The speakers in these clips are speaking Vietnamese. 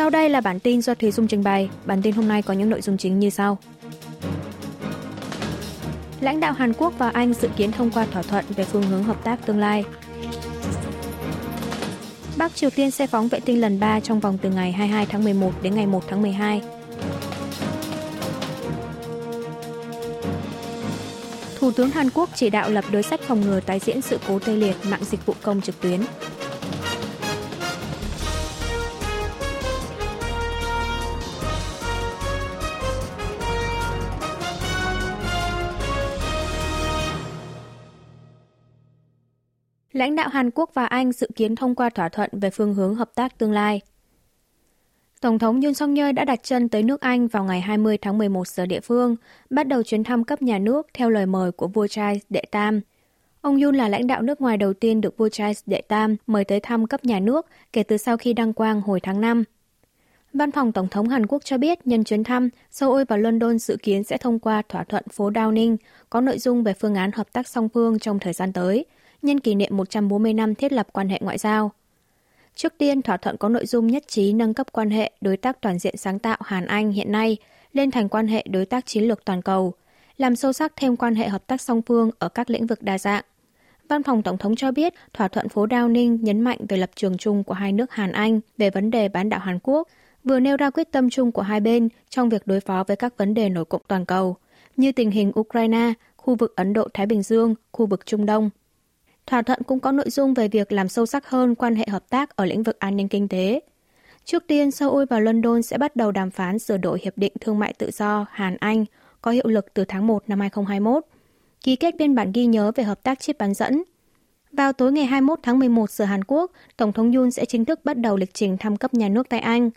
Sau đây là bản tin do Thùy Dung trình bày. Bản tin hôm nay có những nội dung chính như sau. Lãnh đạo Hàn Quốc và Anh dự kiến thông qua thỏa thuận về phương hướng hợp tác tương lai. Bắc Triều Tiên sẽ phóng vệ tinh lần 3 trong vòng từ ngày 22 tháng 11 đến ngày 1 tháng 12. Thủ tướng Hàn Quốc chỉ đạo lập đối sách phòng ngừa tái diễn sự cố tê liệt mạng dịch vụ công trực tuyến. Lãnh đạo Hàn Quốc và Anh dự kiến thông qua thỏa thuận về phương hướng hợp tác tương lai. Tổng thống Yoon suk yeol đã đặt chân tới nước Anh vào ngày 20 tháng 11 giờ địa phương, bắt đầu chuyến thăm cấp nhà nước theo lời mời của vua Charles đệ Tam. Ông Yoon là lãnh đạo nước ngoài đầu tiên được vua Charles đệ Tam mời tới thăm cấp nhà nước kể từ sau khi đăng quang hồi tháng 5. Văn phòng Tổng thống Hàn Quốc cho biết nhân chuyến thăm, Seoul và London dự kiến sẽ thông qua thỏa thuận phố Downing có nội dung về phương án hợp tác song phương trong thời gian tới – nhân kỷ niệm 140 năm thiết lập quan hệ ngoại giao. Trước tiên, thỏa thuận có nội dung nhất trí nâng cấp quan hệ đối tác toàn diện sáng tạo Hàn-Anh hiện nay lên thành quan hệ đối tác chiến lược toàn cầu, làm sâu sắc thêm quan hệ hợp tác song phương ở các lĩnh vực đa dạng. Văn phòng Tổng thống cho biết, thỏa thuận phố Downing nhấn mạnh về lập trường chung của hai nước Hàn-Anh về vấn đề bán đảo Hàn Quốc, vừa nêu ra quyết tâm chung của hai bên trong việc đối phó với các vấn đề nổi cộng toàn cầu, như tình hình Ukraine, khu vực Ấn Độ-Thái Bình Dương, khu vực Trung Đông. Thỏa thuận cũng có nội dung về việc làm sâu sắc hơn quan hệ hợp tác ở lĩnh vực an ninh kinh tế. Trước tiên, Seoul và London sẽ bắt đầu đàm phán sửa đổi Hiệp định Thương mại Tự do Hàn-Anh có hiệu lực từ tháng 1 năm 2021, ký kết biên bản ghi nhớ về hợp tác chip bán dẫn. Vào tối ngày 21 tháng 11 giờ Hàn Quốc, Tổng thống Yoon sẽ chính thức bắt đầu lịch trình thăm cấp nhà nước tại Anh.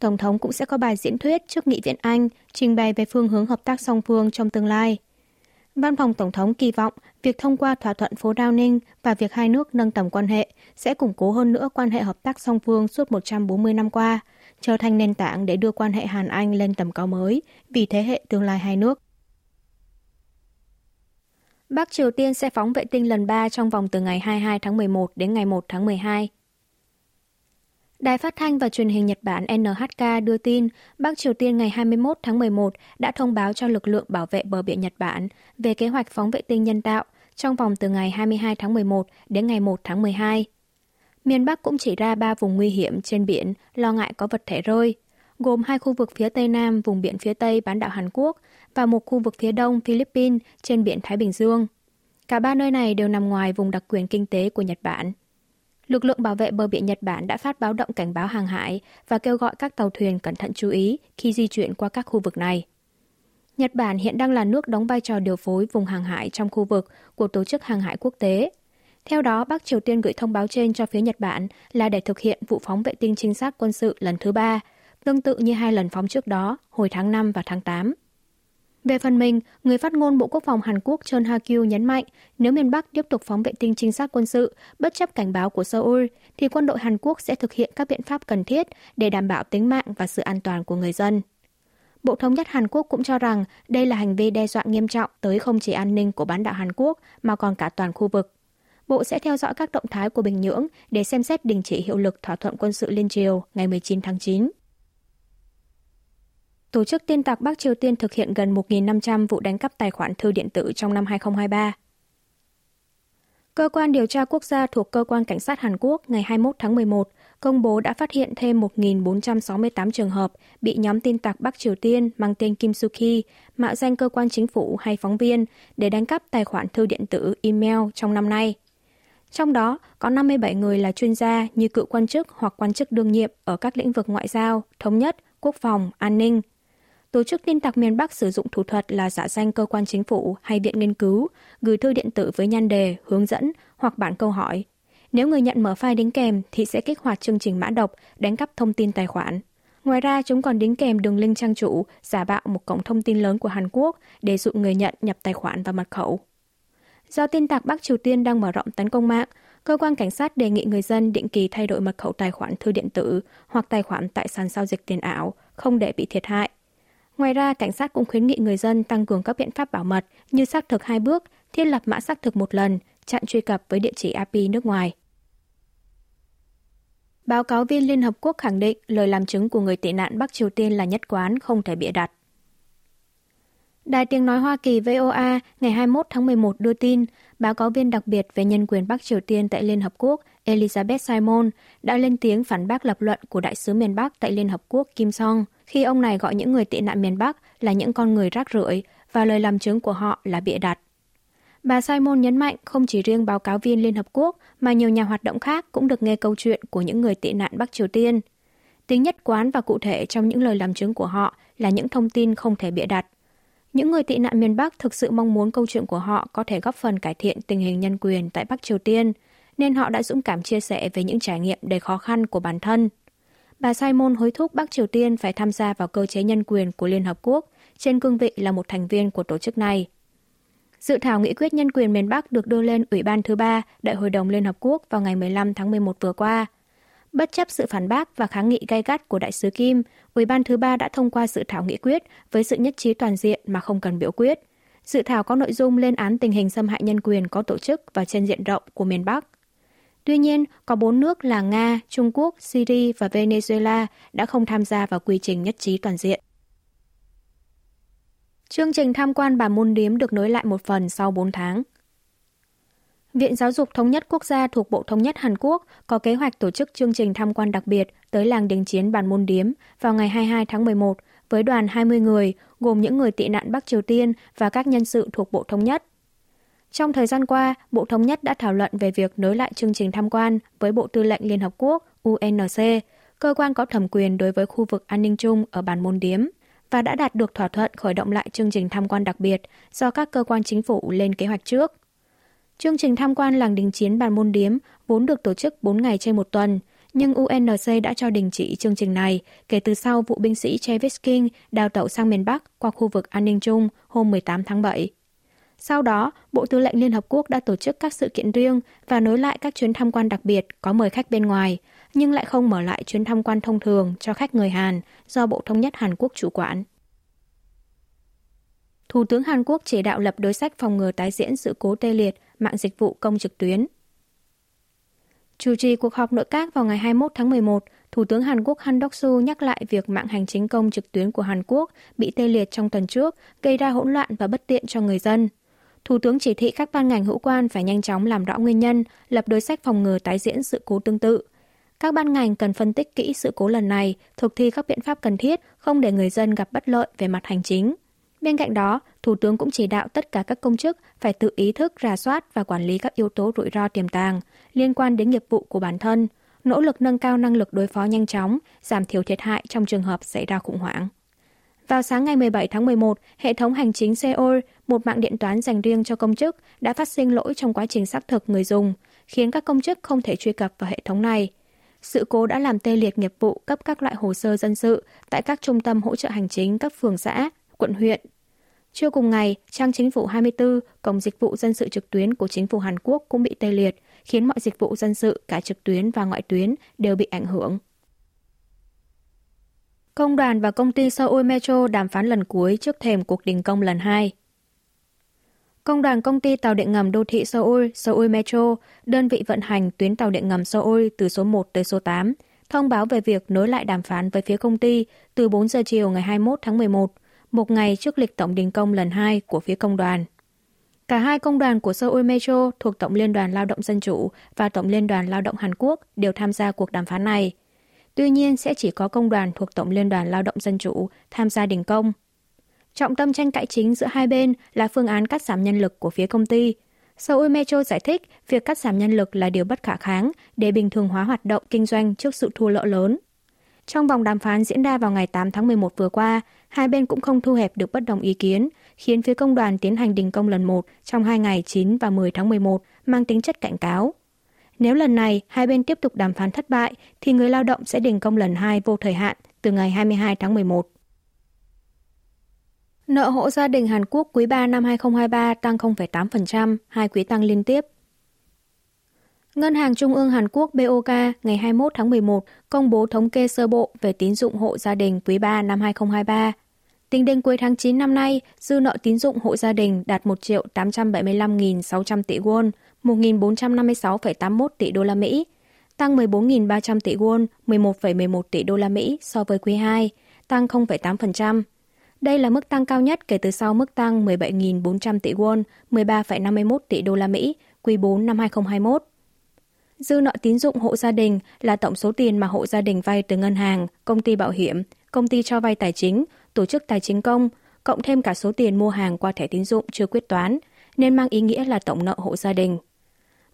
Tổng thống cũng sẽ có bài diễn thuyết trước Nghị viện Anh, trình bày về phương hướng hợp tác song phương trong tương lai. Văn phòng Tổng thống kỳ vọng việc thông qua thỏa thuận phố Downing và việc hai nước nâng tầm quan hệ sẽ củng cố hơn nữa quan hệ hợp tác song phương suốt 140 năm qua, trở thành nền tảng để đưa quan hệ Hàn-Anh lên tầm cao mới vì thế hệ tương lai hai nước. Bắc Triều Tiên sẽ phóng vệ tinh lần 3 trong vòng từ ngày 22 tháng 11 đến ngày 1 tháng 12. Đài phát thanh và truyền hình Nhật Bản NHK đưa tin Bắc Triều Tiên ngày 21 tháng 11 đã thông báo cho lực lượng bảo vệ bờ biển Nhật Bản về kế hoạch phóng vệ tinh nhân tạo trong vòng từ ngày 22 tháng 11 đến ngày 1 tháng 12. Miền Bắc cũng chỉ ra ba vùng nguy hiểm trên biển lo ngại có vật thể rơi, gồm hai khu vực phía Tây Nam vùng biển phía Tây bán đảo Hàn Quốc và một khu vực phía Đông Philippines trên biển Thái Bình Dương. Cả ba nơi này đều nằm ngoài vùng đặc quyền kinh tế của Nhật Bản lực lượng bảo vệ bờ biển Nhật Bản đã phát báo động cảnh báo hàng hải và kêu gọi các tàu thuyền cẩn thận chú ý khi di chuyển qua các khu vực này. Nhật Bản hiện đang là nước đóng vai trò điều phối vùng hàng hải trong khu vực của Tổ chức Hàng hải Quốc tế. Theo đó, Bắc Triều Tiên gửi thông báo trên cho phía Nhật Bản là để thực hiện vụ phóng vệ tinh trinh sát quân sự lần thứ ba, tương tự như hai lần phóng trước đó, hồi tháng 5 và tháng 8. Về phần mình, người phát ngôn Bộ Quốc phòng Hàn Quốc Chun Ha-kyu nhấn mạnh nếu miền Bắc tiếp tục phóng vệ tinh trinh sát quân sự, bất chấp cảnh báo của Seoul, thì quân đội Hàn Quốc sẽ thực hiện các biện pháp cần thiết để đảm bảo tính mạng và sự an toàn của người dân. Bộ Thống nhất Hàn Quốc cũng cho rằng đây là hành vi đe dọa nghiêm trọng tới không chỉ an ninh của bán đảo Hàn Quốc mà còn cả toàn khu vực. Bộ sẽ theo dõi các động thái của Bình Nhưỡng để xem xét đình chỉ hiệu lực thỏa thuận quân sự liên triều ngày 19 tháng 9. Tổ chức tin tặc Bắc Triều Tiên thực hiện gần 1.500 vụ đánh cắp tài khoản thư điện tử trong năm 2023. Cơ quan điều tra quốc gia thuộc Cơ quan Cảnh sát Hàn Quốc ngày 21 tháng 11 công bố đã phát hiện thêm 1.468 trường hợp bị nhóm tin tặc Bắc Triều Tiên mang tên Kim Suki mạo danh cơ quan chính phủ hay phóng viên để đánh cắp tài khoản thư điện tử email trong năm nay. Trong đó có 57 người là chuyên gia như cựu quan chức hoặc quan chức đương nhiệm ở các lĩnh vực ngoại giao, thống nhất, quốc phòng, an ninh, Tổ chức tin tặc miền Bắc sử dụng thủ thuật là giả danh cơ quan chính phủ hay viện nghiên cứu, gửi thư điện tử với nhan đề, hướng dẫn hoặc bản câu hỏi. Nếu người nhận mở file đính kèm thì sẽ kích hoạt chương trình mã độc, đánh cắp thông tin tài khoản. Ngoài ra, chúng còn đính kèm đường link trang chủ, giả bạo một cổng thông tin lớn của Hàn Quốc để dụ người nhận nhập tài khoản và mật khẩu. Do tin tặc Bắc Triều Tiên đang mở rộng tấn công mạng, cơ quan cảnh sát đề nghị người dân định kỳ thay đổi mật khẩu tài khoản thư điện tử hoặc tài khoản tại sàn giao dịch tiền ảo, không để bị thiệt hại. Ngoài ra, cảnh sát cũng khuyến nghị người dân tăng cường các biện pháp bảo mật như xác thực hai bước, thiết lập mã xác thực một lần, chặn truy cập với địa chỉ IP nước ngoài. báo cáo viên Liên Hợp Quốc khẳng định lời làm chứng của người tị nạn Bắc Triều Tiên là nhất quán, không thể bịa đặt. Đài tiếng nói Hoa Kỳ VOA ngày 21 tháng 11 đưa tin, báo cáo viên đặc biệt về nhân quyền Bắc Triều Tiên tại Liên Hợp Quốc Elizabeth Simon đã lên tiếng phản bác lập luận của đại sứ miền Bắc tại Liên Hợp Quốc Kim Song khi ông này gọi những người tị nạn miền Bắc là những con người rác rưởi và lời làm chứng của họ là bịa đặt. Bà Simon nhấn mạnh không chỉ riêng báo cáo viên Liên Hợp Quốc mà nhiều nhà hoạt động khác cũng được nghe câu chuyện của những người tị nạn Bắc Triều Tiên. Tính nhất quán và cụ thể trong những lời làm chứng của họ là những thông tin không thể bịa đặt. Những người tị nạn miền Bắc thực sự mong muốn câu chuyện của họ có thể góp phần cải thiện tình hình nhân quyền tại Bắc Triều Tiên, nên họ đã dũng cảm chia sẻ về những trải nghiệm đầy khó khăn của bản thân. Bà Simon hối thúc Bắc Triều Tiên phải tham gia vào cơ chế nhân quyền của Liên Hợp Quốc trên cương vị là một thành viên của tổ chức này. Dự thảo nghị quyết nhân quyền miền Bắc được đưa lên Ủy ban thứ ba Đại hội đồng Liên Hợp Quốc vào ngày 15 tháng 11 vừa qua. Bất chấp sự phản bác và kháng nghị gay gắt của đại sứ Kim, Ủy ban thứ ba đã thông qua dự thảo nghị quyết với sự nhất trí toàn diện mà không cần biểu quyết. Dự thảo có nội dung lên án tình hình xâm hại nhân quyền có tổ chức và trên diện rộng của miền Bắc. Tuy nhiên, có bốn nước là Nga, Trung Quốc, Syria và Venezuela đã không tham gia vào quy trình nhất trí toàn diện. Chương trình tham quan bà môn điếm được nối lại một phần sau 4 tháng. Viện Giáo dục Thống nhất Quốc gia thuộc Bộ Thống nhất Hàn Quốc có kế hoạch tổ chức chương trình tham quan đặc biệt tới làng đình chiến Bản Môn Điếm vào ngày 22 tháng 11 với đoàn 20 người, gồm những người tị nạn Bắc Triều Tiên và các nhân sự thuộc Bộ Thống nhất. Trong thời gian qua, Bộ Thống nhất đã thảo luận về việc nối lại chương trình tham quan với Bộ Tư lệnh Liên Hợp Quốc UNC, cơ quan có thẩm quyền đối với khu vực an ninh chung ở Bản Môn Điếm, và đã đạt được thỏa thuận khởi động lại chương trình tham quan đặc biệt do các cơ quan chính phủ lên kế hoạch trước. Chương trình tham quan làng đình chiến Bàn Môn Điếm vốn được tổ chức 4 ngày trên một tuần, nhưng UNC đã cho đình chỉ chương trình này kể từ sau vụ binh sĩ Travis King đào tẩu sang miền Bắc qua khu vực an ninh chung hôm 18 tháng 7. Sau đó, Bộ Tư lệnh Liên Hợp Quốc đã tổ chức các sự kiện riêng và nối lại các chuyến tham quan đặc biệt có mời khách bên ngoài, nhưng lại không mở lại chuyến tham quan thông thường cho khách người Hàn do Bộ Thống nhất Hàn Quốc chủ quản. Thủ tướng Hàn Quốc chỉ đạo lập đối sách phòng ngừa tái diễn sự cố tê liệt mạng dịch vụ công trực tuyến. Chủ trì cuộc họp nội các vào ngày 21 tháng 11, Thủ tướng Hàn Quốc Han Đốc-su nhắc lại việc mạng hành chính công trực tuyến của Hàn Quốc bị tê liệt trong tuần trước, gây ra hỗn loạn và bất tiện cho người dân. Thủ tướng chỉ thị các ban ngành hữu quan phải nhanh chóng làm rõ nguyên nhân, lập đối sách phòng ngừa tái diễn sự cố tương tự. Các ban ngành cần phân tích kỹ sự cố lần này, thực thi các biện pháp cần thiết, không để người dân gặp bất lợi về mặt hành chính. Bên cạnh đó, Thủ tướng cũng chỉ đạo tất cả các công chức phải tự ý thức rà soát và quản lý các yếu tố rủi ro tiềm tàng liên quan đến nghiệp vụ của bản thân, nỗ lực nâng cao năng lực đối phó nhanh chóng, giảm thiểu thiệt hại trong trường hợp xảy ra khủng hoảng. Vào sáng ngày 17 tháng 11, hệ thống hành chính Seoul, một mạng điện toán dành riêng cho công chức, đã phát sinh lỗi trong quá trình xác thực người dùng, khiến các công chức không thể truy cập vào hệ thống này. Sự cố đã làm tê liệt nghiệp vụ cấp các loại hồ sơ dân sự tại các trung tâm hỗ trợ hành chính cấp phường xã, quận huyện. Trưa cùng ngày, trang chính phủ 24, cổng dịch vụ dân sự trực tuyến của chính phủ Hàn Quốc cũng bị tê liệt, khiến mọi dịch vụ dân sự cả trực tuyến và ngoại tuyến đều bị ảnh hưởng. Công đoàn và công ty Seoul Metro đàm phán lần cuối trước thềm cuộc đình công lần 2. Công đoàn công ty tàu điện ngầm đô thị Seoul, Seoul Metro, đơn vị vận hành tuyến tàu điện ngầm Seoul từ số 1 tới số 8, thông báo về việc nối lại đàm phán với phía công ty từ 4 giờ chiều ngày 21 tháng 11, một ngày trước lịch tổng đình công lần 2 của phía công đoàn. Cả hai công đoàn của Seoul Metro thuộc Tổng Liên đoàn Lao động Dân chủ và Tổng Liên đoàn Lao động Hàn Quốc đều tham gia cuộc đàm phán này. Tuy nhiên, sẽ chỉ có công đoàn thuộc Tổng Liên đoàn Lao động Dân chủ tham gia đình công. Trọng tâm tranh cãi chính giữa hai bên là phương án cắt giảm nhân lực của phía công ty. Seoul Metro giải thích việc cắt giảm nhân lực là điều bất khả kháng để bình thường hóa hoạt động kinh doanh trước sự thua lỗ lớn. Trong vòng đàm phán diễn ra vào ngày 8 tháng 11 vừa qua, hai bên cũng không thu hẹp được bất đồng ý kiến, khiến phía công đoàn tiến hành đình công lần một trong hai ngày 9 và 10 tháng 11 mang tính chất cảnh cáo. Nếu lần này hai bên tiếp tục đàm phán thất bại, thì người lao động sẽ đình công lần hai vô thời hạn từ ngày 22 tháng 11. Nợ hộ gia đình Hàn Quốc quý 3 năm 2023 tăng 0,8%, hai quý tăng liên tiếp. Ngân hàng Trung ương Hàn Quốc BOK ngày 21 tháng 11 công bố thống kê sơ bộ về tín dụng hộ gia đình quý 3 năm 2023. Tính đến cuối tháng 9 năm nay, dư nợ tín dụng hộ gia đình đạt 1 triệu 875.600 tỷ won, 1.456,81 tỷ đô la Mỹ, tăng 14.300 tỷ won, 11,11 tỷ đô la Mỹ so với quý 2, tăng 0,8%. Đây là mức tăng cao nhất kể từ sau mức tăng 17.400 tỷ won, 13,51 tỷ đô la Mỹ, quý 4 năm 2021. Dư nợ tín dụng hộ gia đình là tổng số tiền mà hộ gia đình vay từ ngân hàng, công ty bảo hiểm, công ty cho vay tài chính, tổ chức tài chính công, cộng thêm cả số tiền mua hàng qua thẻ tín dụng chưa quyết toán, nên mang ý nghĩa là tổng nợ hộ gia đình.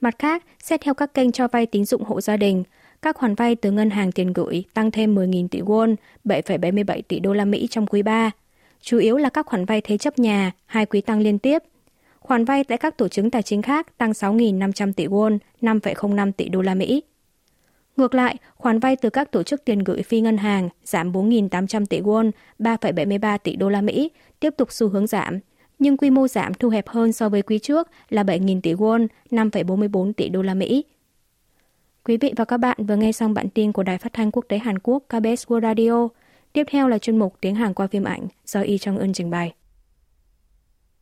Mặt khác, xét theo các kênh cho vay tín dụng hộ gia đình, các khoản vay từ ngân hàng tiền gửi tăng thêm 10.000 tỷ won, 7,77 tỷ đô la Mỹ trong quý 3. Chủ yếu là các khoản vay thế chấp nhà, hai quý tăng liên tiếp. Khoản vay tại các tổ chức tài chính khác tăng 6.500 tỷ won, 5,05 tỷ đô la Mỹ. Ngược lại, khoản vay từ các tổ chức tiền gửi phi ngân hàng giảm 4.800 tỷ won, 3,73 tỷ đô la Mỹ, tiếp tục xu hướng giảm, nhưng quy mô giảm thu hẹp hơn so với quý trước là 7.000 tỷ won, 5,44 tỷ đô la Mỹ. Quý vị và các bạn vừa nghe xong bản tin của Đài Phát thanh Quốc tế Hàn Quốc KBS World Radio. Tiếp theo là chuyên mục Tiếng Hàn qua phim ảnh do Y Trong Ưn trình bày.